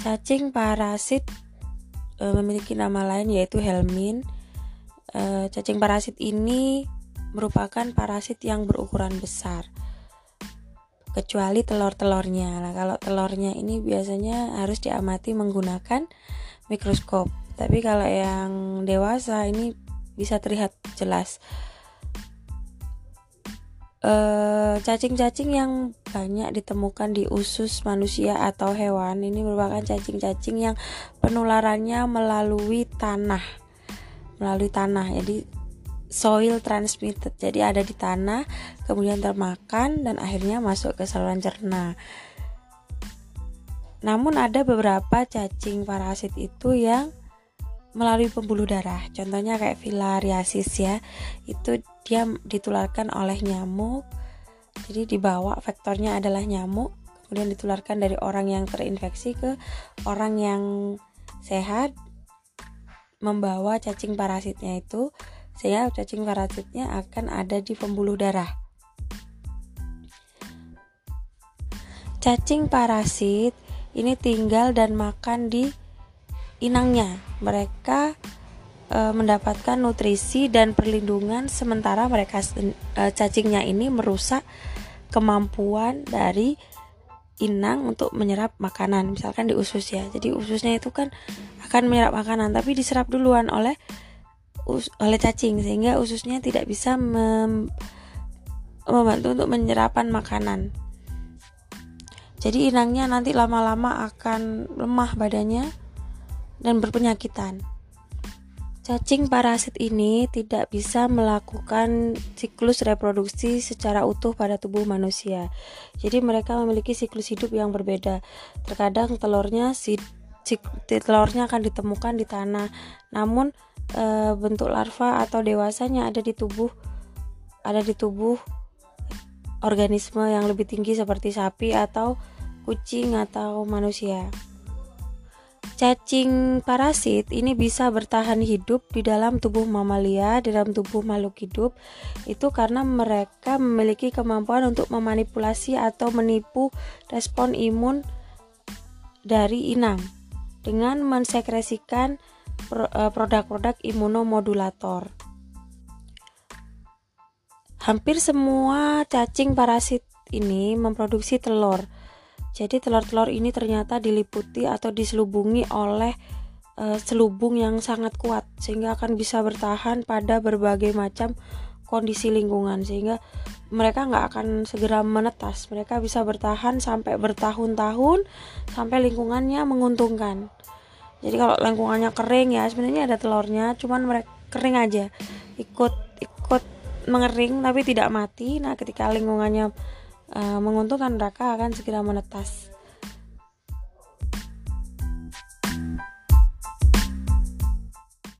Cacing parasit e, memiliki nama lain yaitu helmin. E, cacing parasit ini merupakan parasit yang berukuran besar kecuali telur-telurnya. Nah, kalau telurnya ini biasanya harus diamati menggunakan mikroskop. Tapi kalau yang dewasa ini bisa terlihat jelas. Eh, cacing-cacing yang banyak ditemukan di usus manusia atau hewan ini merupakan cacing-cacing yang penularannya melalui tanah. Melalui tanah jadi soil transmitted. Jadi ada di tanah kemudian termakan dan akhirnya masuk ke saluran cerna. Namun ada beberapa cacing parasit itu yang melalui pembuluh darah. Contohnya kayak filariasis ya. Itu dia ditularkan oleh nyamuk. Jadi dibawa vektornya adalah nyamuk, kemudian ditularkan dari orang yang terinfeksi ke orang yang sehat membawa cacing parasitnya itu sehingga cacing parasitnya akan ada di pembuluh darah. Cacing parasit ini tinggal dan makan di inangnya. Mereka e, mendapatkan nutrisi dan perlindungan sementara mereka e, cacingnya ini merusak kemampuan dari inang untuk menyerap makanan. Misalkan di usus ya. Jadi ususnya itu kan akan menyerap makanan tapi diserap duluan oleh us, oleh cacing sehingga ususnya tidak bisa mem, membantu untuk menyerapan makanan. Jadi inangnya nanti lama-lama akan lemah badannya dan berpenyakitan. Cacing parasit ini tidak bisa melakukan siklus reproduksi secara utuh pada tubuh manusia. Jadi mereka memiliki siklus hidup yang berbeda. Terkadang telurnya si, si telurnya akan ditemukan di tanah, namun e, bentuk larva atau dewasanya ada di tubuh ada di tubuh organisme yang lebih tinggi seperti sapi atau kucing atau manusia. Cacing parasit ini bisa bertahan hidup di dalam tubuh mamalia, di dalam tubuh makhluk hidup. Itu karena mereka memiliki kemampuan untuk memanipulasi atau menipu respon imun dari inang dengan mensekresikan eh, produk-produk imunomodulator. Hampir semua cacing parasit ini memproduksi telur jadi telur-telur ini ternyata diliputi atau diselubungi oleh e, selubung yang sangat kuat sehingga akan bisa bertahan pada berbagai macam kondisi lingkungan sehingga mereka nggak akan segera menetas. Mereka bisa bertahan sampai bertahun-tahun sampai lingkungannya menguntungkan. Jadi kalau lingkungannya kering ya sebenarnya ada telurnya cuman mereka kering aja. Ikut ikut mengering tapi tidak mati. Nah ketika lingkungannya uh, menguntungkan mereka akan segera menetas